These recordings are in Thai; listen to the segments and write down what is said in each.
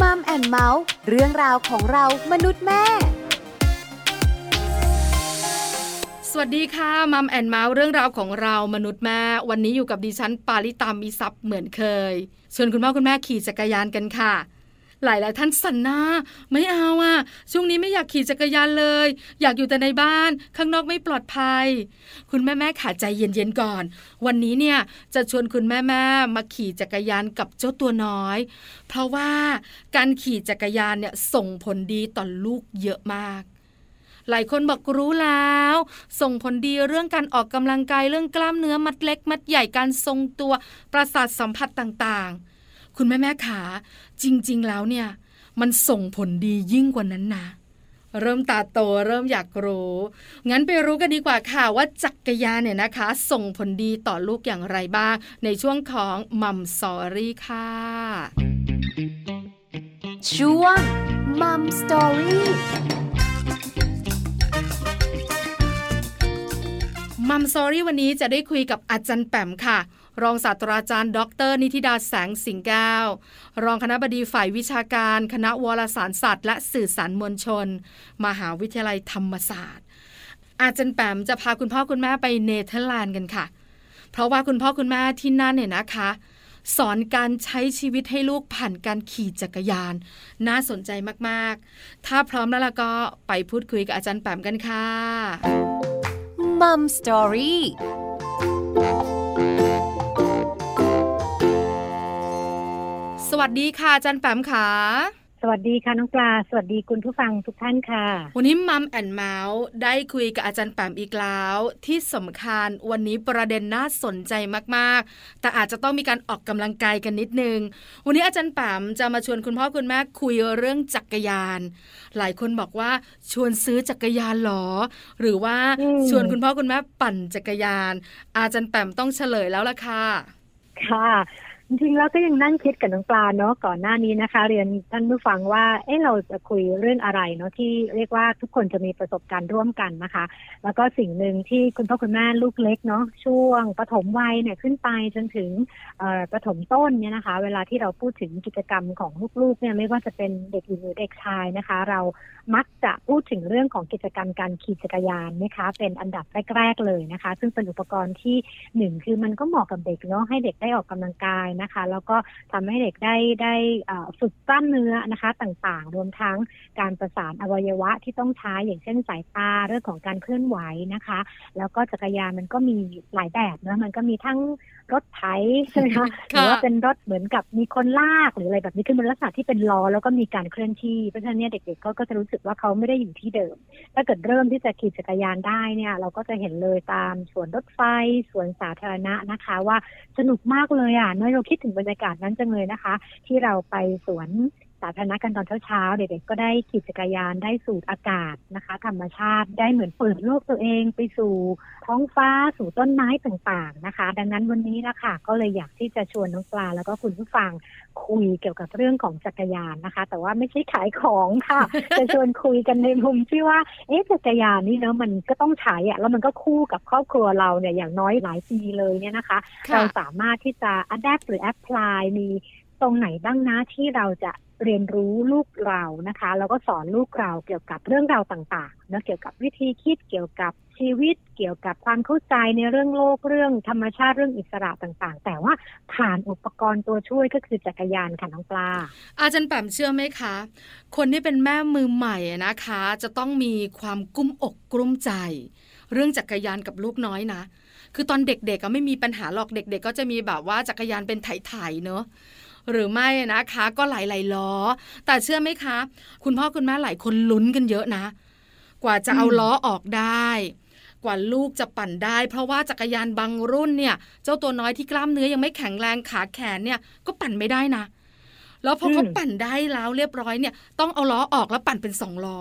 Mom and Mouth เรื่องราวของเรามนุษย์แม่ สวัสดีค่ะ Mom and Mouth เรื่องราวของเรามนุษย์แม่ วันนี้อยู่กับดิฉันปาลิตามีทรัพย์เหมือนเคยชวนคุณพ่อคุณแม่ขี่จักรยานกันค่ะ หลายหลายท่านสั่นหน้าไม่เอาอะช่วงนี้ไม่อยากขี่จักรยานเลย อยากอยู่แต่ในบ้าน ข้างนอกไม่ปลอดภัย คุณแม่แม่ขาใจเย็นๆก่อน วันนี้เนี่ยจะชวนคุณแม่แม่มาขี่จักรยานกับเจ้าตัวน้อย เพราะว่าการขี่จักรยานเนี่ยส่งผลดีต่อลูกเยอะมากหลายคนบอกรู้แล้ว ส่งผลดีเรื่องการออกกำลังกายเรื่องกล้ามเนื้อมัดเล็ก มัดใหญ่การทรงตัวประสาทสัมผัสต่างๆ คุณแม่แม่ขาจริง ๆ แล้วเนี่ย มันส่งผลดียิ่งกว่านั้นนะเริ่มตาโตเริ่มอยากรู้ งั้นไปรู้กันดีกว่าค่ะว่าจักรยานเนี่ยนะคะ ส่งผลดีต่อลูกอย่างไรบ้าง ในช่วงของ Mom Story ค่ะช่วง Mom Story Mom Story วันนี้จะได้คุยกับอาจารย์แปมค่ะ รองศาสตราจารย์ ดร นิติดาแสงสิงแก้ว รองคณบดีฝ่ายวิชาการ คณะวารสารศาสตร์ และสื่อสารมวลชน มหาวิทยาลัยธรรมศาสตร์ อาจารย์แปมจะพาคุณพ่อคุณแม่ไปเนเธอร์แลนด์กันค่ะ เพราะว่าคุณพ่อคุณแม่ที่นั่นเนี่ยนะคะ สอนการใช้ชีวิตให้ลูกผ่านการขี่จักรยาน น่าสนใจมากๆ ถ้าพร้อมแล้วล่ะก็ไปพูดคุยกับอาจารย์แปมกันค่ะ Mom Story วัสดีค่ะอาจารย์แปมค่ะสวัสดีค่ะน้องปลา สวัสดีคุณผู้ฟังทุกท่านค่ะ วันนี้มัมแอนเมาส์ได้คุยกับอาจารย์แปมอีกแล้ว ที่สำคัญวันนี้ประเด็นน่าสนใจมากๆ แต่อาจจะต้องมีการออกกำลังกายกันนิดนึง วันนี้อาจารย์แปมจะมาชวนคุณพ่อคุณแม่คุยเรื่องจักรยาน หลายคนบอกว่าชวนซื้อจักรยานหรอ หรือว่าอืมชวนคุณพ่อคุณแม่ปั่นจักรยาน อาจารย์แปมต้องเฉลยแล้วล่ะค่ะค่ะ จริงๆแล้วก็ยังนั่งคิดกับน้องปลาเนาะก่อนหน้านี้นะคะ เรียนท่านผู้ฟังว่าเอ๊ะเราจะคุยเรื่องอะไรเนาะที่เรียกว่าทุกคนจะมีประสบการณ์ร่วมกันนะคะ แล้วก็สิ่งหนึ่งที่คุณพ่อคุณแม่ลูกเล็กเนาะช่วงปฐมวัยเนี่ยขึ้นไปจนถึงประถมต้นเนี่ยนะคะ เวลาที่เราพูดถึงกิจกรรมของลูกๆเนี่ยไม่ว่าจะเป็นเด็กหญิงหรือเด็กชายนะคะ เรามักจะพูดถึงเรื่องของกิจกรรมการขี่จักรยานนะคะ เป็นอันดับแรกๆเลยนะคะ ซึ่งเป็นอุปกรณ์ที่หนึ่งคือมันก็เหมาะกับเด็กเนาะให้เด็กได้ออกกำลังกายนะคะ แล้วก็ทำให้เด็กได้ได้เอ่อฝึกกล้ามเนื้อนะคะต่างๆ รวมทั้งการประสานอวัยวะที่ต้องใช้อย่างเช่นสายตาเรื่องของการเคลื่อนไหวนะคะ แล้วก็จักรยานมันก็มีหลายแบบเนอะมันก็มีทั้งรถไถใช่ไหมคะหรือว่าเป็นรถเหมือนกับมีคนลากหรืออะไรแบบนี้คือมันลักษณะที่เป็นล้อแล้วก็มีการเคลื่อนที่เพราะฉะนั้นเนี่ยเด็กๆก็ก็จะรู้สึกว่าเขาไม่ได้อยู่ที่เดิม ถ้าเกิดเริ่มที่จะขี่จักรยานได้เนี่ย เราก็จะเห็นเลยตามสวนรถไฟสวนสาธารณะนะคะ ว่าสนุกมากเลยอะเน้อยเราคิดถึงบรรยากาศนั้นจังเลยนะคะ ที่เราไปสวน สาธารณะกันตอนเช้าๆเด็กๆก็ได้ขี่จักรยานได้สูดอากาศนะคะ ธรรมชาติได้เหมือนเปิดโลกตัวเองไปสู่ท้องฟ้าสู่ต้นไม้ต่างๆนะคะ ดังนั้นวันนี้นะคะก็เลยอยากที่จะชวนน้องปลาแล้วก็คุณผู้ฟังคุยเกี่ยวกับเรื่องของจักรยานนะคะ แต่ว่าไม่ใช่ขายของค่ะ จะชวนคุยกันในมุมที่ว่าเอ๊ะจักรยานนี่เนาะมันก็ต้องใช้อะแล้วมันก็คู่กับครอบครัวเราเนี่ยอย่างน้อยหลายปีเลยเนี่ยนะคะค่ะเราสามารถที่จะ adapt หรือ apply มีตรงไหนบ้างนะที่เราจะ เรียนรู้ลูกเรานะคะ แล้วก็สอนลูกเราเกี่ยวกับเรื่องราวต่างๆเนะเกี่ยวกับวิธีคิดเกี่ยวกับชีวิตเกี่ยวกับความเข้าใจในเรื่องโลกเรื่องธรรมชาติเรื่องอิสระต่างๆ แต่ว่าผ่านอุปกรณ์ตัวช่วยก็คือจักรยานค่ะน้องปลา อาจารย์แปมเชื่อไหมคะ คนที่เป็นแม่มือใหม่นะคะ จะต้องมีความกุ้มอกกลุ้มใจ เรื่องจักรยานกับลูกน้อยนะคือตอนเด็กๆก็ไม่มีปัญหาหรอกเด็ก ๆ ก็จะมีแบบว่าจักรยานเป็นไถ่ๆเนอะ หรือไม่นะคะ ก็หลายๆล้อ แต่เชื่อไหมคะ คุณพ่อคุณแม่หลายคนลุ้นกันเยอะนะ กว่าจะเอาอืมล้อออกได้ กว่าลูกจะปั่นได้ เพราะว่าจักรยานบางรุ่นเนี่ย เจ้าตัวน้อยที่กล้ามเนื้อยังไม่แข็งแรงขาแขนเนี่ยก็ปั่นไม่ได้นะแล้วพอเขาอืมปั่นได้แล้วเรียบร้อยเนี่ยต้องเอาล้อออกแล้วปั่นเป็นสองล้อ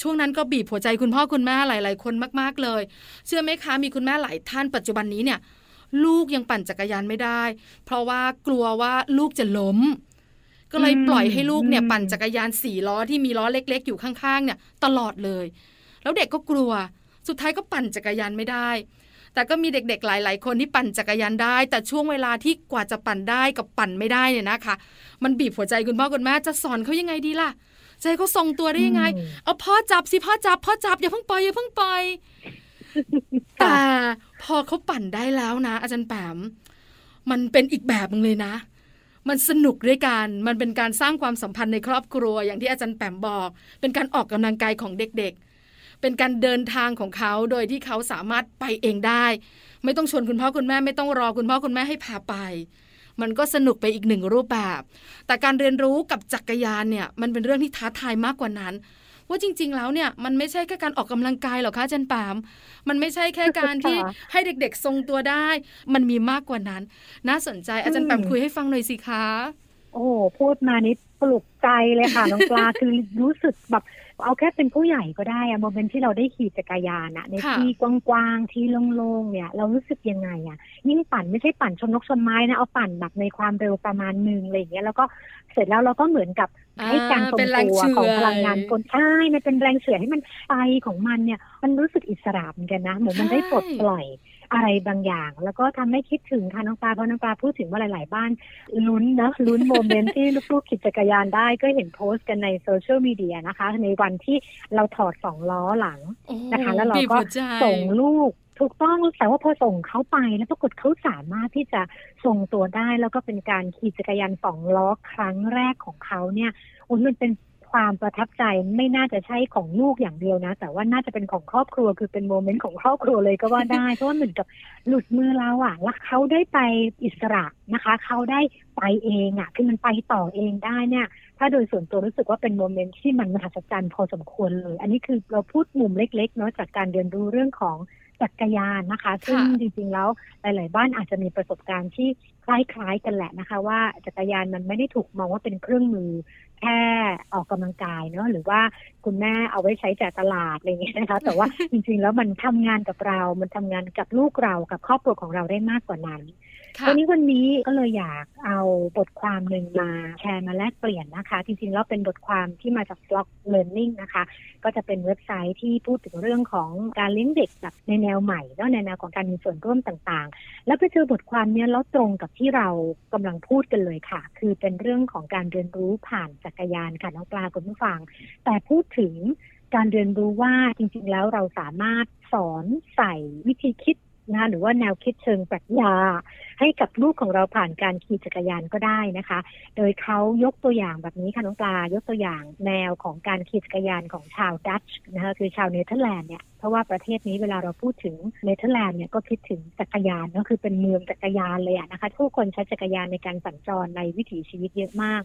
ช่วงนั้นก็บีบหัวใจคุณพ่อคุณแม่หลาย ๆ คนมาก ๆ เลย เชื่อไหมคะมีคุณแม่หลายท่านปัจจุบันนี้เนี่ย ลูกยังปั่นจักรยานไม่ได้ เพราะว่ากลัวว่าลูกจะล้ม ก็เลยอืมปล่อยให้ลูกเนี่ยอืมปั่นจักรยานสี่ล้อที่มีล้อเล็ก ๆ อยู่ข้างๆ เนี่ยตลอดเลย แล้วเด็กก็กลัว สุดท้ายก็ปั่นจักรยานไม่ได้ แต่ก็มีเด็กๆ หลาย ๆ คนที่ปั่นจักรยานได้ แต่ช่วงเวลาที่กว่าจะปั่นได้กับปั่นไม่ได้เนี่ยนะคะ มันบีบหัวใจคุณพ่อคุณแม่จะสอนเขายังไงดีล่ะใจเขาทรงตัวได้ยังไง เอาพ่อจับสิพ่อจับพ่อจับอย่าเพิ่งปล่อยอย่าเพิ่งปล่อย แต่พอเขาปั่นได้แล้วนะ อาจารย์แปมมันเป็นอีกแบบนึงเลยนะ มันสนุกด้วยกัน มันเป็นการสร้างความสัมพันธ์ในครอบครัวอย่างที่อาจารย์แปมบอก เป็นการออกกำลังกายของเด็กๆ เป็นการเดินทางของเขาโดยที่เขาสามารถไปเองได้ ไม่ต้องชวนคุณพ่อคุณแม่ไม่ต้องรอคุณพ่อคุณแม่ให้พาไป มันก็สนุกไปอีกหนึ่งรูปแบบ แต่การเรียนรู้กับจักรยานเนี่ยมันเป็นเรื่องที่ท้าทายมากกว่านั้น ว่าจริง ๆ แล้วเนี่ยมันไม่ใช่แค่การออกกำลังกายหรอกคะอาจารย์ปาม มันไม่ใช่แค่การที่ให้เด็กๆทรงตัวได้ มันมีมากกว่านั้น น่าสนใจอาจารย์ปามคุยให้ฟังหน่อยสิคะโอ้พูดมานี้ปลุกใจเลยค่ะน้องปลาคือรู้สึกแบบเอาแค่เป็นผู้ใหญ่ก็ได้อะโมเมนต์ที่เราได้ขี่จักรยานอะในที่กว้างๆที่โล่งๆเนี่ยเรารู้สึกยังไงอะยิ่งปั่นไม่ใช่ปั่นชนนกชนไม้นะเอาปั่นแบบในความเร็วประมาณหนึ่งอะไรอย่างเงี้ยแล้วก็เสร็จแล้วเราก็เหมือนกับ ให้การทรงตัวของพลังงานคนใช่มันเป็นแรงเฉื่อยให้มันไปของมันเนี่ย มันรู้สึกอิสระเหมือนกันนะเหมือนมันได้ปลดปล่อยอะไรบางอย่าง แล้วก็ทำให้คิดถึงค่ะน้องปลาเพราะน้องปลาพูดถึงว่าหลาย ๆ บ้านลุ้นนะลุ้น moment ที่ลูกๆขี่จักรยานได้ก็เห็นโพสต์กันในโซเชียลมีเดียนะคะ ในวันที่เราถอดสองล้อหลังนะคะ แล้วเราก็ส่งลูก ถูกต้องแต่ว่าพอส่งเขาไปแล้วปรากฏเขาสามารถที่จะทรงตัวได้ แล้วก็เป็นการขี่จักรยานสองล้อครั้งแรกของเขาเนี่ยโอ้มันเป็นความประทับใจไม่น่าจะใช่ของลูกอย่างเดียวนะ แต่ว่าน่าจะเป็นของครอบครัวคือเป็น moment ของครอบครัวเลยก็ว่าได้ เพราะว่าเหมือนกับหลุดมือเราอะแล้วเขาได้ไปอิสระนะคะ เขาได้ไปเองอะคือมันไปต่อเองได้เนี่ย ถ้าโดยส่วนตัวรู้สึกว่าเป็นโมเมนต์ที่มันมหัศจรรย์พอสมควรเลย อันนี้คือเราพูดมุมเล็กๆเนาะจากการเรียนรู้เรื่องของ จักรยานนะคะ ซึ่งจริงๆแล้วหลาย ๆ บ้านอาจจะมีประสบการณ์ที่คล้าย ๆ กันแหละนะคะ ว่าจักรยานมันไม่ได้ถูกมองว่าเป็นเครื่องมือแค่ออกกำลังกายเนาะหรือว่าคุณแม่เอาไว้ใช้จ่ายตลาดอะไรเงี้ยนะคะ แต่ว่าจริงๆแล้วมันทำงานกับเรา มันทำงานกับลูกเรากับครอบครัวของเราได้มากกว่านั้น วันนี้วันนี้ก็เลยอยากเอาบทความหนึ่งมาแชร์มาแลกเปลี่ยนนะคะ จริงๆแล้วเป็นบทความที่มาจาก Blog Learning นะคะ ก็จะเป็นเว็บไซต์ที่พูดถึงเรื่องของการเลี้ยงเด็กแบบในแนวใหม่แล้วในแนวของการมีส่วนร่วมต่างๆ แล้วไปเจอบทความเนี้แล้วตรงกับที่เรากำลังพูดกันเลยค่ะ คือเป็นเรื่องของการเรียนรู้ผ่านจักรยานค่ะน้องปลาคุณผู้ฟัง แต่พูดถึงการเรียนรู้ว่าจริง ๆ แล้วเราสามารถสอนใส่วิธีคิดนะหรือว่าแนวคิดเชิงปรัชญา ให้กับลูกของเราผ่านการขี่จักรยานก็ได้นะคะ โดยเขายกตัวอย่างแบบนี้ค่ะน้องปลายกตัวอย่างแนวของการขี่จักรยานของชาวดัตช์นะคะคือชาวเนเธอร์แลนด์เนี่ยเพราะว่าประเทศนี้เวลาเราพูดถึงเนเธอร์แลนด์เนี่ยก็คิดถึงจักรยานก็คือเป็นเมืองจักรยานเลยนะคะผู้คนใช้จักรยานในการสัญจรในวิถีชีวิตเยอะมาก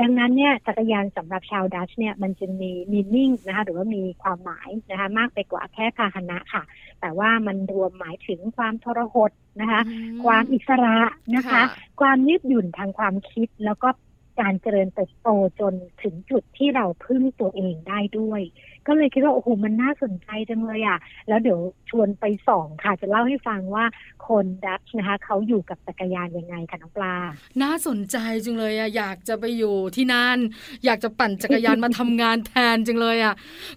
ดังนั้นเนี่ยจักรยานสำหรับชาวดัตช์เนี่ยมันจะมี meaning นะคะหรือว่ามีความหมายนะคะมากไปกว่าแค่พาหนะค่ะ แต่ว่ามันรวมหมายถึงความทรหดนะคะ ความอิสระนะคะ ความยืดหยุ่นทางความคิดแล้วก็การเจริญเติบโตจนถึงจุดที่เราพึ่งตัวเองได้ด้วยก็เลยคิดว่าโอ้โหมันน่าสนใจจังเลยอะแล้วเดี๋ยวชวนไปส่องค่ะ จะเล่าให้ฟังว่าคนดัตช์นะคะเขาอยู่กับจักรยานยังไงคะน้องปลา น่าสนใจจังเลยอะอยากจะไปอยู่ที่นั่นอยากจะปั่นจักรยานมาทำงานแทนจังเลยอะ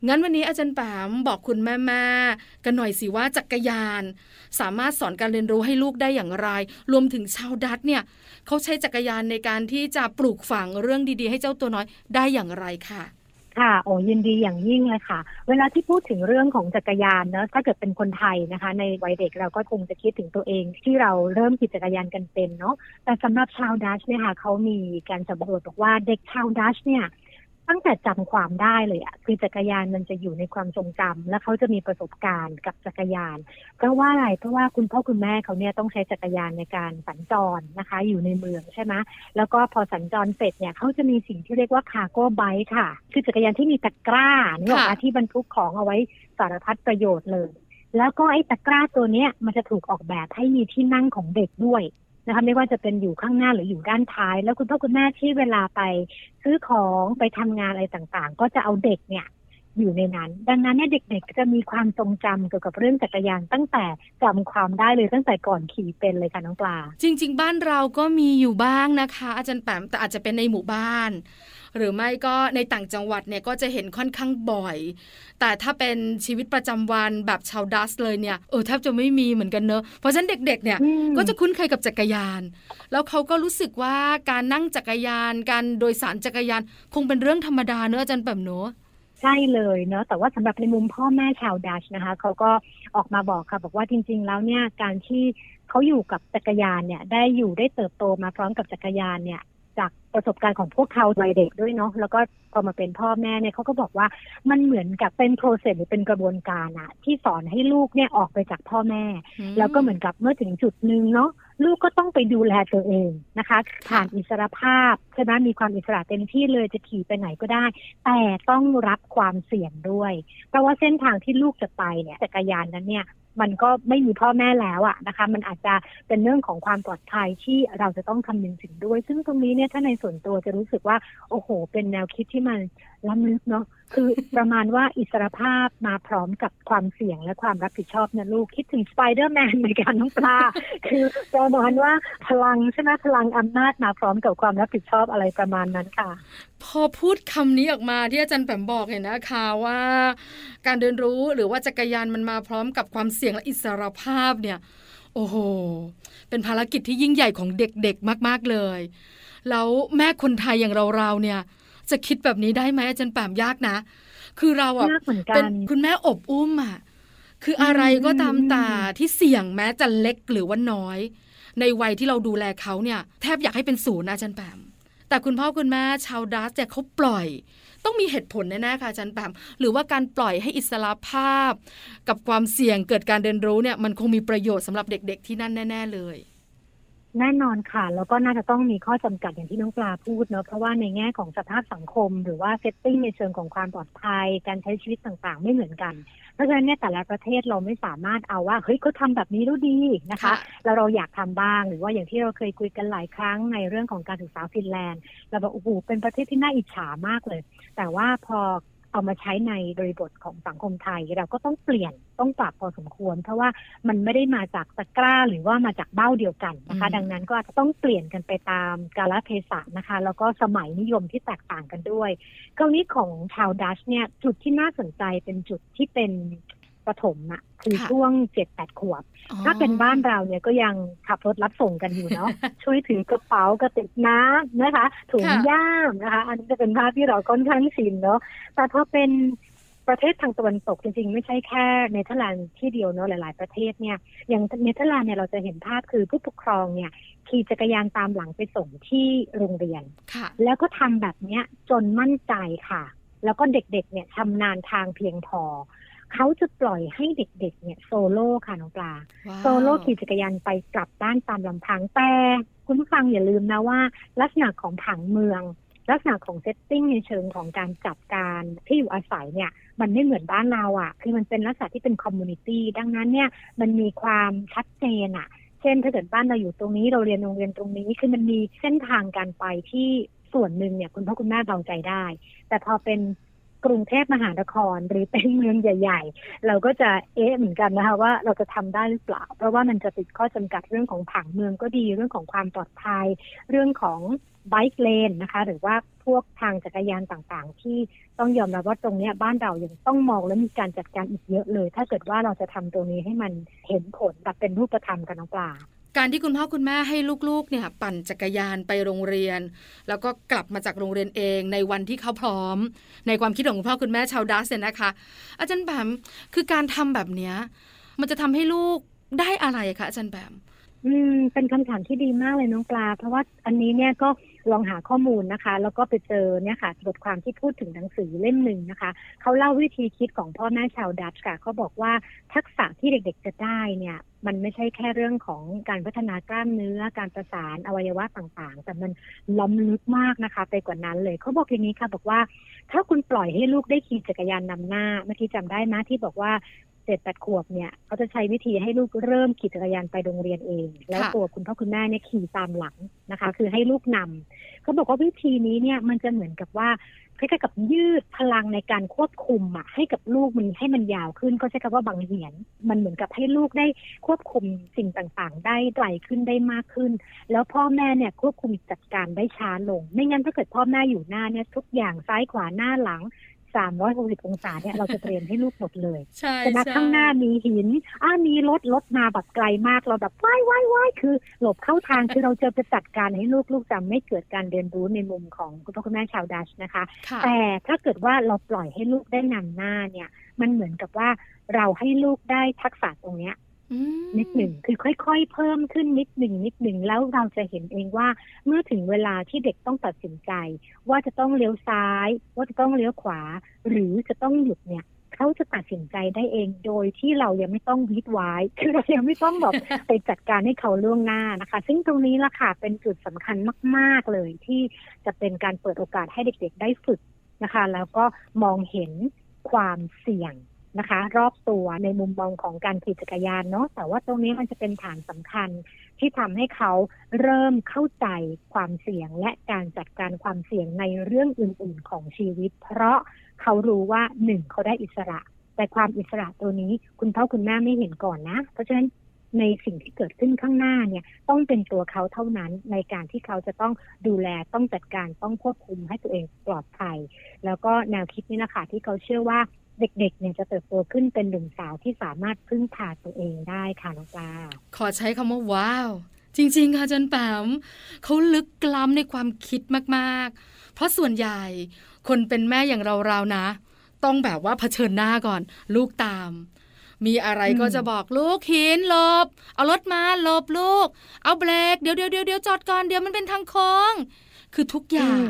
งั้นวันนี้อาจารย์แปมบอกคุณแม่แม่กันหน่อยสิว่าจักรยาน สามารถสอนการเรียนรู้ให้ลูกได้อย่างไร รวมถึงชาวดัตเนี่ยเขาใช้จักรยานในการที่จะปลูกฝังเรื่องดีๆ ให้เจ้าตัวน้อยได้อย่างไรค่ะ ค่ะ โอ้ยินดีอย่างยิ่งเลยค่ะ เวลาที่พูดถึงเรื่องของจักรยานเนะถ้าเกิดเป็นคนไทยนะคะ ในวัยเด็กเราก็คงจะคิดถึงตัวเอง ที่เราเริ่มขี่จักรยานกันเป็นเนาะแต่สำหรับชาวดัชเนี่ยค่ะเขามีการสำรวจบอกว่าเด็กชาวดัชเนี่ย ตั้งแต่จำความได้เลยอะคือจักรยานมันจะอยู่ในความทรงจำและเขาจะมีประสบการณ์กับจักรยาน เพราะว่าอะไรเพราะว่าคุณพ่อคุณแม่เขาเนี่ยต้องใช้จักรยานในการสัญจรนะคะ อยู่ในเมืองใช่ไหมแล้วก็พอสัญจรเสร็จเนี่ยเขาจะมีสิ่งที่เรียกว่าคาร์โก้ไบค์ค่ะ คือจักรยานที่มีตะกร้านี่หรอที่บรรทุกของเอาไว้สารพัดประโยชน์เลยแล้วก็ไอ้ตะกร้าตัวเนี้ยมันจะถูกออกแบบให้มีที่นั่งของเด็กด้วย นะคะไม่ว่าจะเป็นอยู่ข้างหน้าหรืออยู่ด้านท้าย แล้วคุณพ่อคุณแม่ที่เวลาไปซื้อของไปทำงานอะไรต่างๆ ก็จะเอาเด็กเนี่ย อยู่ในนั้น ดังนั้นเนี่ยเด็กๆจะมีความทรงจำเกี่ยวกับเรื่องจักรยานตั้งแต่จำความได้เลยตั้งแต่ก่อนขี่เป็นเลยค่ะน้องปลา จริง ๆ บ้านเราก็มีอยู่บ้างนะคะ อาจารย์แปมแต่อาจจะเป็นในหมู่บ้าน หรือไม่ก็ในต่างจังหวัดเนี่ยก็จะเห็นค่อนข้างบ่อย แต่ถ้าเป็นชีวิตประจำวันแบบชาวดัสเลยเนี่ยเออแทบจะไม่มีเหมือนกันเนอะเพราะฉะนั้นเด็กๆเนี่ยอืมก็จะคุ้นเคยกับจักรยาน แล้วเขาก็รู้สึกว่าการนั่งจักรยานการโดยสารจักรยานคงเป็นเรื่องธรรมดาเนอะอาจารย์แปมเนอะ ใช่เลยเนาะแต่ว่าสำหรับในมุมพ่อแม่ชาวดัชนะคะเขาก็ออกมาบอกค่ะ บอกว่าจริง ๆ แล้วเนี่ยการที่เขาอยู่กับจักรยานเนี่ยได้อยู่ได้เติบโตมาพร้อมกับจักรยานเนี่ย จากประสบการณ์ของพวกเขาวัยเด็กด้วยเนาะแล้วก็พอมาเป็นพ่อแม่เนี่ยเขาก็บอกว่ามันเหมือนกับเป็นโปรเซสหรือเป็นกระบวนการอะที่สอนให้ลูกเนี่ยออกไปจากพ่อแม่ แล้วก็เหมือนกับเมื่อถึงจุดหนึ่งเนาะลูกก็ต้องไปดูแลตัวเองนะคะ ผ่านอิสรภาพใช่ไหมมีความอิสระเต็มที่เลยจะขี่ไปไหนก็ได้ แต่ต้องรับความเสี่ยงด้วย เพราะว่าเส้นทางที่ลูกจะไปเนี่ยจักรยานนั้นเนี่ย มันก็ไม่มีพ่อแม่แล้วอะนะคะ มันอาจจะเป็นเรื่องของความปลอดภัยที่เราจะต้องคำนึงถึงด้วย ซึ่งตรงนี้เนี่ยถ้าในส่วนตัวจะรู้สึกว่า โอ้โห เป็นแนวคิดที่มันล้ำลึกเนาะคือประมาณว่าอิสรภาพมาพร้อมกับความเสี่ยงและความรับผิดชอบนะลูก คิดถึงสไปเดอร์แมนเหมือนกันน้องปลา คือประมาณว่าพลังใช่ไหมพลังอำนาจมาพร้อมกับความรับผิดชอบอะไรประมาณนั้นค่ะ พอพูดคำนี้ออกมาที่อาจารย์แปมบอกเห็นนะคะว่า การเดินรู้หรือว่าจักรยานมันมาพร้อมกับความเสี่ยงและอิสรภาพเนี่ย โอ้โห เป็นภารกิจที่ยิ่งใหญ่ของเด็กๆมาก ๆเลย แล้วแม่คนไทยอย่างเราๆเนี่ย จะคิดแบบนี้ได้ไหมอาจารย์แปมยากนะ คือเราอะยากเหมือนกัเป็นนคุณแม่อบอุ้มอะคืออะไรก็ตามตาที่เสี่ยงแม้จะเล็กหรือว่าน้อย ในวัยที่เราดูแลเขาเนี่ย แทบอยากให้เป็นศูนย์นะอาจารย์แปมแต่คุณพ่อคุณแม่ชาวดัสเนี่ยเขาปล่อย ต้องมีเหตุผลแน่ๆค่ะอาจารย์แปมหรือว่าการปล่อยให้อิสระภาพ กับความเสี่ยงเกิดการเรียนรู้เนี่ยมันคงมีประโยชน์สำหรับเด็ก ๆ ที่นั่นแน่ ๆ เลย แน่นอนค่ะ แล้วก็น่าจะต้องมีข้อจำกัดอย่างที่น้องปลาพูดเนอะเพราะว่าในแง่ของสภาพสังคม หรือว่าเซตติ้งในเชิงของความปลอดภัย การใช้ชีวิตต่างๆ ไม่เหมือนกัน เพราะฉะนั้นเนี่ยแต่ละประเทศเราไม่สามารถเอาว่าเฮ้ยเขาทำแบบนี้แล้วดีนะคะค่ะแล้วเราอยากทำบ้างหรือว่าอย่างที่เราเคยคุยกันหลายครั้งในเรื่องของการศึกษาฟินแลนด์เราบอกโอ้โหเป็นประเทศที่น่าอิจฉามากเลย แต่ว่าพอ เอามาใช้ในบริบทของสังคมไทย เราก็ต้องเปลี่ยนต้องปรับพอสมควร เพราะว่ามันไม่ได้มาจากตะกร้าหรือว่ามาจากเบ้าเดียวกันนะคะอืมดังนั้นก็อาจจะต้องเปลี่ยนกันไปตามกาลเทศะนะคะ แล้วก็สมัยนิยมที่แตกต่างกันด้วยกรณีของชาวดัชเนี่ยจุดที่น่าสนใจเป็นจุดที่เป็น ประถมอะคือค่ะช่วงเจ็ดแปดขวบ ถ้าเป็นบ้านเราเนี่ยก็ยังขับรถรับส่งกันอยู่เนาะช่วยถือกระเป๋ากระติกน้ำนะคะถุงค่ะย่ามนะคะ อันนี้จะเป็นภาพที่เราค่อนข้างชินเนาะแต่พอเป็นประเทศทางตะวันตกจริงๆ ไม่ใช่แค่เนเธอร์แลนด์ที่เดียวเนาะหลาย ๆ ประเทศเนี่ยอย่างเนเธอร์แลนด์เนี่ยเราจะเห็นภาพคือผู้ปกครองเนี่ยขี่จักรยานตามหลังไปส่งที่โรงเรียนค่ะแล้วก็ทำแบบเนี้ยจนมั่นใจค่ะ แล้วก็เด็กๆ เนี่ยชำนาญทางเพียงพอ เขาจะปล่อยให้เด็กๆ เนี่ยโซโล่ค่ะน้องปลาว้าวโซโล่ขี่จักรยานไปกลับบ้านตามลำพังแต่คุณผู้ฟังอย่าลืมนะว่า ลักษณะของผังเมือง ลักษณะของ setting ในเชิงของการจัดการที่อยู่อาศัยเนี่ย มันไม่เหมือนบ้านเราอะ่ะ คือมันเป็นลักษณะที่เป็น community ดังนั้นเนี่ยมันมีความชัดเจนอะ่ะ เช่นถ้าเกิดบ้านเราอยู่ตรงนี้เราเรียนโรงเรียนตรงนี้คือมันมีเส้นทางการไปที่ส่วนหนึ่งเนี่ยคุณพ่อคุณแม่เบาใจได้ แต่พอเป็น กรุงเทพมหานคร หรือเป็นเมืองใหญ่ ๆ เราก็จะเอ๊ะเหมือนกันนะคะว่าเราจะทำได้หรือเปล่า เพราะว่ามันจะติดข้อจำกัดเรื่องของผังเมืองก็ดีเรื่องของความปลอดภัย เรื่องของไบค์เลนนะคะ หรือว่าพวกทางจักรยานต่างๆ ที่ต้องยอมรับว่าตรงนี้บ้านเรายังต้องมองและมีการจัดการอีกเยอะเลย ถ้าเกิดว่าเราจะทำตรงนี้ให้มันเห็นผลแบบเป็นรูปธรรมกันน้องปลา การที่คุณพ่อคุณแม่ให้ลูกๆเนี่ยปั่นจักรยานไปโรงเรียน แล้วก็กลับมาจากโรงเรียนเองในวันที่เขาพร้อม ในความคิดของคุณพ่อคุณแม่ชาวดัสเนี่ยนะคะ อาจารย์แบมคือการทำแบบเนี้ยมันจะทำให้ลูกได้อะไรคะอาจารย์แบมอืมเป็นคำถามที่ดีมากเลยน้องปลา เพราะว่าอันนี้เนี่ยก็ ลองหาข้อมูลนะคะ แล้วก็ไปเจอเนี่ยค่ะบทความที่พูดถึงหนังสือเล่มหนึ่งนะคะ เขาเล่าวิธีคิดของพ่อแม่ชาวดัตช์ค่ะเขาบอกว่าทักษะที่เด็กๆจะได้เนี่ยมันไม่ใช่แค่เรื่องของการพัฒนากล้ามเนื้อ การประสานอวัยวะต่างๆ แต่มันล้ำลึกมากนะคะ ไปกว่านั้นเลยเขาบอกอย่างนี้ค่ะ บอกว่า ถ้าคุณปล่อยให้ลูกได้ขี่จักรยานนำหน้าเมื่อกี้จำได้ไหมที่บอกว่า เจ็ดแปดขวบเนี่ยเขาจะใช้วิธีให้ลูกเริ่มขี่จักรยานไปโรงเรียนเอง แล้วตัวคุณพ่อคุณแม่เนี่ยขี่ตามหลังนะคะ คือให้ลูกนำเขาบอกว่าวิธีนี้เนี่ยมันจะเหมือนกับว่าคล้ายๆกับยืดพลังในการควบคุมอะให้กับลูกมันให้มันยาวขึ้น ก็ใช้คำว่าบางเหียน มันเหมือนกับให้ลูกได้ควบคุมสิ่งต่างๆ ได้ไกลขึ้นได้มากขึ้น แล้วพ่อแม่เนี่ยควบคุมจัดการได้ช้าลง ไม่งั้นถ้าเกิดพ่อแม่อยู่หน้าเนี่ยทุกอย่างซ้ายขวาหน้าหลัง 360 องศาเนี่ยเราจะเตรียมให้ลูกหมดเลยใช่แต่นะข้างหน้ามีหินอ้ามีรถรถมาแบบไกลมากเราแบบว่ายว่ายว่ายคือ หลบเข้าทางคือเราจะไปจัดการให้ลูกลูกจะไม่เกิดการเรียนรู้ในมุมของคุณพ่อคุณแม่ชาวดัชนะคะค่ะแต่ถ้าเกิดว่าเราปล่อยให้ลูกได้นำหน้าเนี่ย มันเหมือนกับว่าเราให้ลูกได้ทักษะตรงเนี้ยอืม นิดหนึ่งคือค่อย ๆ เพิ่มขึ้นนิดหนึ่งนิดหนึ่งแล้วเราจะเห็นเองว่า เมื่อถึงเวลาที่เด็กต้องตัดสินใจ ว่าจะต้องเลี้ยวซ้าย ว่าจะต้องเลี้ยวขวา หรือจะต้องหยุดเนี่ยเขาจะตัดสินใจได้เองโดยที่เรายังไม่ต้องวิดไว้คือเรายังไม่ต้องแบบไปจัดการให้เขาล่วงหน้านะคะ ซึ่งตรงนี้ละค่ะเป็นจุดสำคัญมาก ๆเลยที่จะเป็นการเปิดโอกาสให้เด็กๆได้ฝึกนะคะ แล้วก็มองเห็นความเสี่ยง นะคะ รอบตัวในมุมมองของการขี่จักรยานเนาะแต่ว่าตรงนี้มันจะเป็นฐานสำคัญที่ทำให้เขาเริ่มเข้าใจความเสี่ยงและการจัดการความเสี่ยงในเรื่องอื่น ๆ ของชีวิต เพราะเขารู้ว่าหนึ่งเขาได้อิสระ แต่ความอิสระตัวนี้คุณพ่อคุณแม่ไม่เห็นก่อนนะ เพราะฉะนั้นในสิ่งที่เกิดขึ้นข้างหน้าเนี่ยต้องเป็นตัวเขาเท่านั้นในการที่เขาจะต้องดูแลต้องจัดการต้องควบคุมให้ตัวเองปลอดภัย แล้วก็แนวคิดนี้นะคะที่เขาเชื่อว่า เด็กๆเนี่ยจะเติบโตขึ้นเป็นหนุ่มสาวที่สามารถพึ่งพาตัวเองได้ค่ะน้องปลาขอใช้คำว่าว้าว จริง ๆ ค่ะอาจันแปมเขาลึกล้ำในความคิดมากๆ เพราะส่วนใหญ่คนเป็นแม่อย่างเราๆนะ ต้องแบบว่าเผชิญหน้าก่อน ลูกตาม มีอะไรก็จะบอกลูกหินหลบ เอารถมาหลบลูก เอาเบรกเดี๋ยวเดี๋ยวเดี๋ยวเดี๋ยวจอดก่อนเดี๋ยวมันเป็นทางโค้งคือทุกอย่าง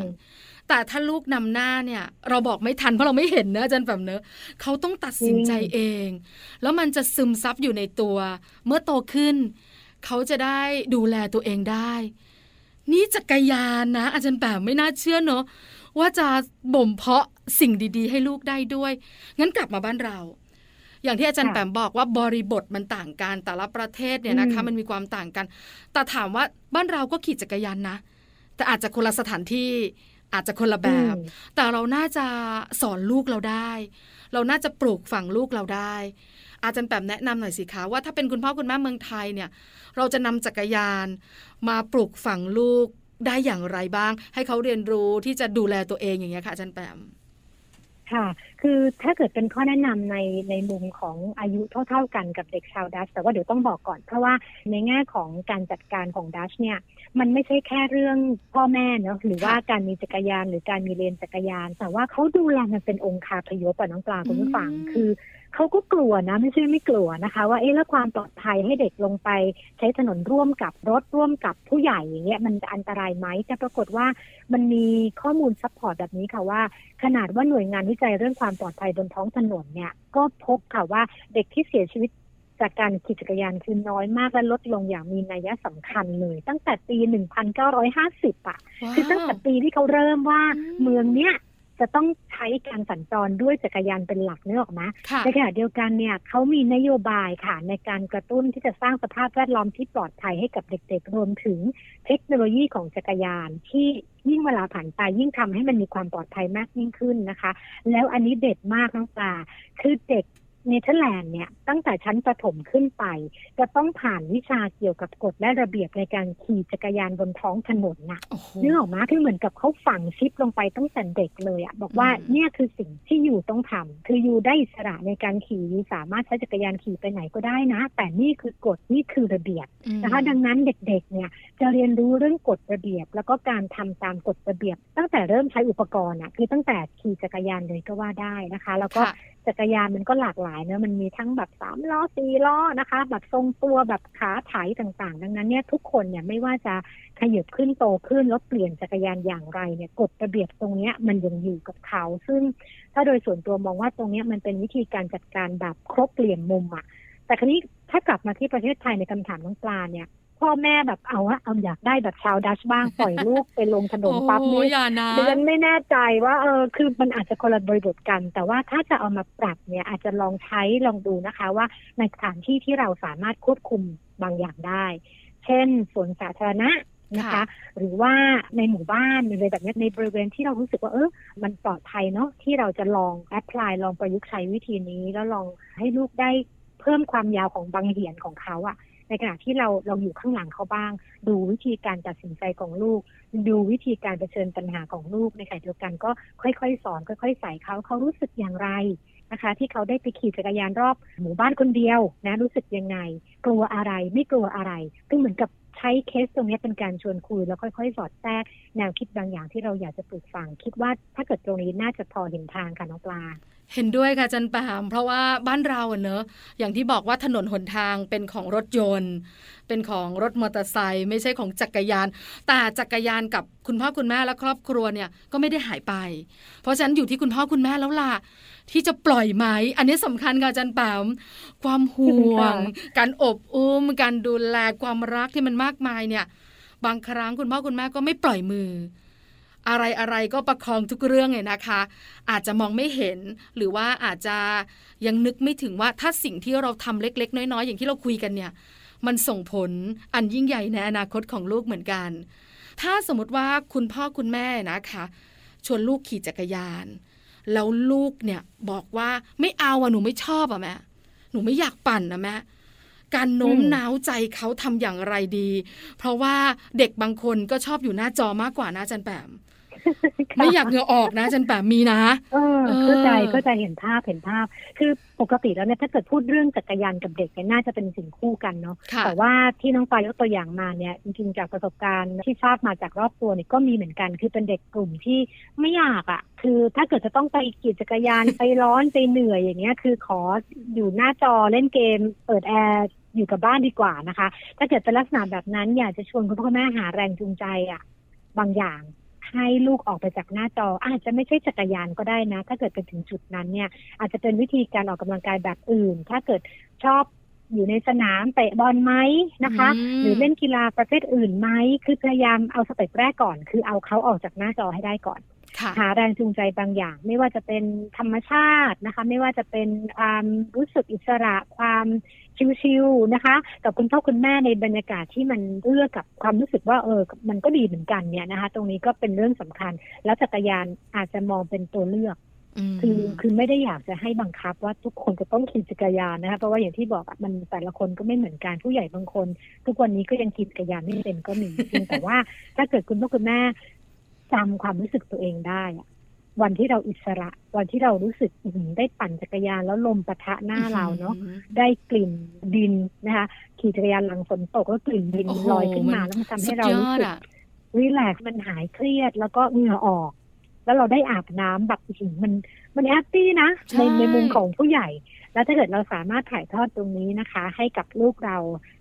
แต่ถ้าลูกนำหน้าเนี่ย เราบอกไม่ทันเพราะเราไม่เห็นนะอาจารย์แบบเนอะเขาต้องตัดสินใจเอง แล้วมันจะซึมซับอยู่ในตัว เมื่อโตขึ้น เขาจะได้ดูแลตัวเองได้ นี่จักรยานนะ อาจารย์แบบไม่น่าเชื่อเนอะว่าจะบ่มเพาะสิ่งดี ๆ ให้ลูกได้ด้วย งั้นกลับมาบ้านเรา อย่างที่อาจารย์แปมบอกว่าบริบทมันต่างกันแต่ละประเทศเนี่ยนะคะ มันมีความต่างกัน แต่ถามว่าบ้านเราก็ขี่จักรยานนะ แต่อาจจะคนละสถานที่ อาจจะคนละแบบ แต่เราน่าจะสอนลูกเราได้ เราน่าจะปลูกฝังลูกเราได้ อาจารย์แปมแนะนำหน่อยสิคะว่าถ้าเป็นคุณพ่อคุณแม่เมืองไทยเนี่ย เราจะนำจักรยาน มาปลูกฝังลูกได้อย่างไรบ้าง ให้เขาเรียนรู้ที่จะดูแลตัวเองอย่างเงี้ยค่ะอาจารย์แปมค่ะ คือถ้าเกิดเป็นข้อแนะนำในในมุมของอายุเท่า ๆกันกับเด็กชาวดัชแต่ว่าเดี๋ยวต้องบอกก่อน เพราะว่าในแง่ของการจัดการของดัชเนี่ย มันไม่ใช่แค่เรื่องพ่อแม่เนาะหรือว่าการมีจักรยานหรือการมีเลนจักรยาน แต่ว่าเขาดูแลมันเป็นองค์คาพยพอะน้องปลาคุณผู้ฟังคือเขาก็กลัวนะไม่ใช่ไม่กลัวนะคะ ว่าเอ๊ะแล้วความปลอดภัยให้เด็กลงไป ใช้ถนนร่วมกับรถร่วมกับผู้ใหญ่อย่างเงี้ยมันจะอันตรายไหมแต่ปรากฏว่ามันมีข้อมูล support แบบนี้ค่ะว่า ขนาดว่าหน่วยงานวิจัยเรื่องความปลอดภัยบนท้องถนนเนี่ย ก็พบค่ะว่าเด็กที่เสียชีวิตจากการขี่จักรยานคือน้อยมากและลดลงอย่างมีนัยสำคัญเลย ตั้งแต่ปี 1950 อะ คือตั้งแต่ปีที่เขาเริ่มว่าเมืองเนี้ย จะต้องใช้การสัญจรด้วยจักรยานเป็นหลักเนื้อออกไหมค่ะในขณะเดียวกันเนี่ยเขามีนโยบายค่ะ ในการกระตุ้นที่จะสร้างสภาพแวดล้อมที่ปลอดภัยให้กับเด็กๆ รวมถึงเทคโนโลยีของจักรยานที่ยิ่งเวลาผ่านไปยิ่งทำให้มันมีความปลอดภัยมากยิ่งขึ้นนะคะ แล้วอันนี้เด็ดมากน้องปลาคือเด็ก เนเธอร์แลนด์เนี่ยตั้งแต่ชั้นประถมขึ้นไป จะต้องผ่านวิชาเกี่ยวกับกฎและระเบียบในการขี่จักรยานบนท้องถนนนะโอ้โหนึกออกมะคือเหมือนกับเขาฝังชิปลงไปตั้งแต่เด็กเลยอะบอกว่าอืมเนี่ยคือสิ่งที่ you ต้องทำคือ you ได้อิสระในการขี่ you สามารถใช้จักรยานขี่ไปไหนก็ได้นะ แต่นี่คือกฎนี่คือระเบียบอืมนะคะดังนั้นเด็กๆเนี่ยจะเรียนรู้เรื่องกฎระเบียบ แล้วก็การทำตามกฎระเบียบ ตั้งแต่เริ่มใช้อุปกรณ์อะคือตั้งแต่ขี่จักรยานเลยก็ว่าได้นะคะ แล้วก็ค่ะ จักรยานมันก็หลากหลายเนะมันมีทั้งแบบสามล้อสี่ล้อนะคะ แบบทรงตัวแบบขาไถต่างๆ ดังนั้นเนี่ยทุกคนเนี่ยไม่ว่าจะขยับขึ้นโตขึ้นแล้วเปลี่ยนจักรยานอย่างไรเนี่ยกฎระเบียบตรงเนี้ยมันยังอยู่กับเขา ซึ่งถ้าโดยส่วนตัวมองว่าตรงเนี้ยมันเป็นวิธีการจัดการแบบครบเปลี่ยนมุมอะแต่ครนี้ถ้ากลับมาที่ประเทศไทยในคำถามน้องปลาเนี่ย พพ่อแม่แบบเอาว่าเอาอยากได้แบบชาวดัชบ้างปล่อยลูกไปลงถนนปั๊บโอ้นี่อย่านะดิฉันไม่แน่ใจว่าเออคือมันอาจจะคนละบริบทกัน แต่ว่าถ้าจะเอามาปรับเนี่ยอาจจะลองใช้ลองดูนะคะ ว่าในสถานที่ที่เราสามารถควบคุมบางอย่างได้ เช่นสวนสาธารณะนะคะค่ะหรือว่าในหมู่บ้านหรืออะไรแบบเนี้ยในบริเวณที่เรารู้สึกว่าเออมันปลอดภัยเนาะที่เราจะลองแอพพลายลองประยุกต์ใช้วิธีนี้ แล้วลองให้ลูกได้เพิ่มความยาวของบางเหียนของเขาอะ ในขณะที่เราเราอยู่ข้างหลังเขาบ้าง ดูวิธีการตัดสินใจของลูก ดูวิธีการเผชิญปัญหาของลูกในขณะเดียวกันก็ค่อยๆ สอน ค่อยๆใส่เขาเขารู้สึกอย่างไรนะคะ ที่เขาได้ไปขี่จักรยานรอบหมู่บ้านคนเดียวนะรู้สึกยังไง กลัวอะไรไม่กลัวอะไรก็เหมือนกับ ใช้เคสตรงนี้เป็นการชวนคุย แล้วค่อยๆ สอดแทรกแนวคิดบางอย่างที่เราอยากจะปลูกฝัง คิดว่าถ้าเกิดตรงนี้น่าจะพอเห็นทางค่ะน้องปลาเห็นด้วยค่ะจันปาม เพราะว่าบ้านเราเนอะอย่างที่บอกว่าถนนหนทางเป็นของรถยนต์ เป็นของรถมอเตอร์ไซค์ไม่ใช่ของจักรยาน แต่จักรยานกับคุณพ่อคุณแม่และครอบครัวเนี่ยก็ไม่ได้หายไป เพราะฉะนั้นอยู่ที่คุณพ่อคุณแม่แล้วล่ะ ที่จะปล่อยไหมอันนี้สำคัญค่ะอาจันปามความห่วง การอบอุ้ม การดูแลความรักที่มันมากมายเนี่ย บางครั้งคุณพ่อคุณแม่ก็ไม่ปล่อยมือ อะไรอะไรก็ประคองทุกเรื่องเลยนะคะ อาจจะมองไม่เห็น หรือว่าอาจจะยังนึกไม่ถึงว่าถ้าสิ่งที่เราทำเล็ก ๆ น้อยๆ อย่างที่เราคุยกันเนี่ย มันส่งผลอันยิ่งใหญ่ในอนาคตของลูกเหมือนกัน ถ้าสมมติว่าคุณพ่อคุณแม่นะคะ ชวนลูกขี่จักรยาน แล้วลูกเนี่ยบอกว่าไม่เอาอะหนูไม่ชอบอะแม่หนูไม่อยากปั่นนะแม่การโน้มน้าวใจเขาทำอย่างไรดี เพราะว่าเด็กบางคนก็ชอบอยู่หน้าจอมากกว่านะอาจันแปม ไม่อยากเหงื่อออกนะอาจันแปมมีนะเออเออเข้าใจเข้าใจเห็นภาพเห็นภาพ คือปกติแล้วเนี่ยถ้าเกิดพูดเรื่องจักรยานกับเด็กเนี่ยน่าจะเป็นสิ่งคู่กันเนาะค่ะแต่ว่าที่น้องปายกตัวอย่างมาเนี่ยจริงๆจากประสบการณ์ที่ทราบมาจากรอบตัวเนี่ยก็มีเหมือนกัน คือเป็นเด็กกลุ่มที่ไม่อยากอะ่ะ คือถ้าเกิดจะต้องไปขี่จักรยานไปร้อนไปเหนื่อยอย่างเงี้ย คือขออยู่หน้าจอเล่นเกม เปิดแอร์อยู่กับบ้านดีกว่านะคะ ถ้าเกิดเป็นลักษณะแบบนั้นอยากจะชวนคุณพ่อคุณแม่หาแรงจูงใจอะ่ะ บางอย่าง ให้ลูกออกไปจากหน้าจอ อาจจะไม่ใช่จักรยานก็ได้นะ ถ้าเกิดไปถึงจุดนั้นเนี่ย อาจจะเป็นวิธีการออกกำลังกายแบบอื่น ถ้าเกิดชอบอยู่ในสนามเตะบอลไหมนะคะอืมหรือเล่นกีฬาประเภทอื่นไหมคือพยายามเอา step แรกก่อน คือเอาเขาออกจากหน้าจอให้ได้ก่อนค่ะ หาแรงจูงใจบางอย่าง ไม่ว่าจะเป็นธรรมชาตินะคะ ไม่ว่าจะเป็นความรู้สึกอิสระความชิลๆนะคะ กับคุณพ่อคุณแม่ในบรรยากาศที่มันเอื้อกับความรู้สึกว่าเออ มันก็ดีเหมือนกันเนี่ยนะคะ ตรงนี้ก็เป็นเรื่องสำคัญ แล้วจักรยานอาจจะมองเป็นตัวเลือกมคือคือไม่ได้อยากจะให้บังคับว่าทุกคนจะต้องขี่จักรยานนะคะเพราะว่าอย่างที่บอกอะมันแต่ละคนก็ไม่เหมือนกันผู้ใหญ่บางคน ทุกวันนี้ก็ยังขี่จักรยานไม่เป็นก็มีเพียงแต่ว่าถ้าเกิดคุณพ่อคุณแม่ จำความรู้สึกตัวเองได้อะวันที่เราอิสระ วันที่เรารู้สึกอื้อหือได้ปั่นจักรยานแล้วลมปะทะหน้าเราเนาะอืมได้กลิ่นดินนะคะ ขี่จักรยานหลังฝนตกแล้วกลิ่นดินโอ้โหลอยขึ้นมาแล้วมันทำให้เรารู้สึกอะ relax มันหายเครียดแล้วก็เหงื่อออก แล้วเราได้อาบน้ำแบบอื้อหือมัน มัน happy นะใช่ในในมุมของผู้ใหญ่ แล้วถ้าเกิดเราสามารถถ่ายทอดตรงนี้นะคะ ให้กับลูกเรา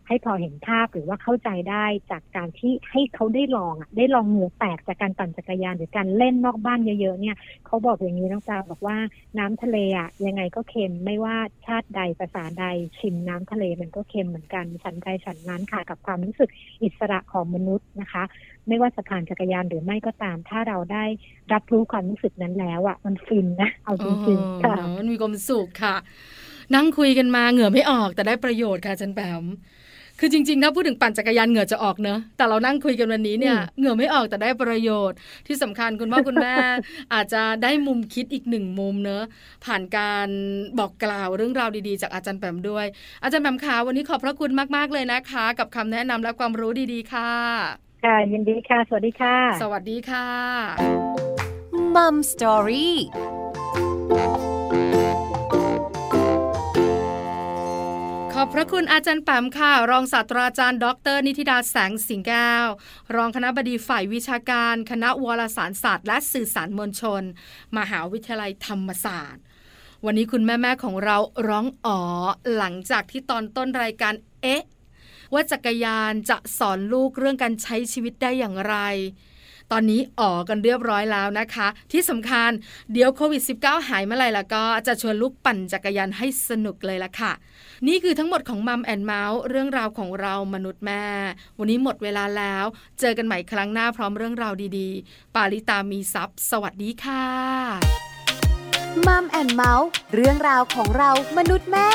ให้พอเห็นภาพหรือว่าเข้าใจได้จากการที่ให้เขาได้ลองอะได้ลองเหงื่อแตกจากการปั่นจักรยานหรือการเล่นนอกบ้านเยอะๆเนี่ยเขาบอกอย่างนี้น้องจาบอกว่าน้ำทะเลอะยังไงก็เค็มไม่ว่าชาติใดภาษาใดชิมน้ำทะเลมันก็เค็มเหมือนกันฉันใดฉันนั้นค่ะ กับความรู้สึกอิสระของมนุษย์นะคะ ไม่ว่าจะผ่านจักรยานหรือไม่ก็ตาม ถ้าเราได้รับรู้ความรู้สึกนั้นแล้วอะมันฟินนะเอาจริงๆค่ะอ๋อมันมีความสุขค่ะ นั่งคุยกันมาเหงื่อไม่ออกแต่ได้ประโยชน์ค่ะอาจันแปมคือจริงๆ ถ้าพูดถึงปั่นจักรยานเหงื่อจะออกเนอะ แต่เรานั่งคุยกันวันนี้เนี่ยอืมเหงื่อไม่ออกแต่ได้ประโยชน์ ที่สำคัญคุณพ่อคุณแม่ อาจจะได้มุมคิดอีกหนึ่งมุมเนอะ ผ่านการบอกกล่าวเรื่องราวดีๆ จากอาจารย์แปมด้วย อาจารย์แปมคะวันนี้ขอบพระคุณมากๆเลยนะคะ กับคำแนะนำและความรู้ดีๆค่ะ ค่ะยินดีค่ะ สวัสดีค่ะ สวัสดีค่ะมัมสตอรี่ ขอบพระคุณอาจารย์แปมค่ะ รองศาสตราจารย์ ดร นิติดาแสงสิงแก้ว รองคณะบดีฝ่ายวิชาการ คณะวารสารศาสตร์ และสื่อสารมวลชน มหาวิทยาลัยธรรมศาสตร์ วันนี้คุณแม่ๆของเราร้องอ๋อหลังจากที่ตอนต้นรายการเอ๊ะว่าจักรยานจะสอนลูกเรื่องการใช้ชีวิตได้อย่างไร ตอนนี้ออกกันเรียบร้อยแล้วนะคะ ที่สำคัญเดี๋ยวโควิด -19 หายเมื่อไหร่แล้วก็จะชวนลูกปั่นจักรยานให้สนุกเลยละค่ะ นี่คือทั้งหมดของ Mom and Mouth เรื่องราวของเรามนุษย์แม่ วันนี้หมดเวลาแล้ว เจอกันใหม่ครั้งหน้าพร้อมเรื่องราวดีๆ ปาลิตามีทรัพย์สวัสดีค่ะ Mom and Mouth เรื่องราวของเรามนุษย์แม่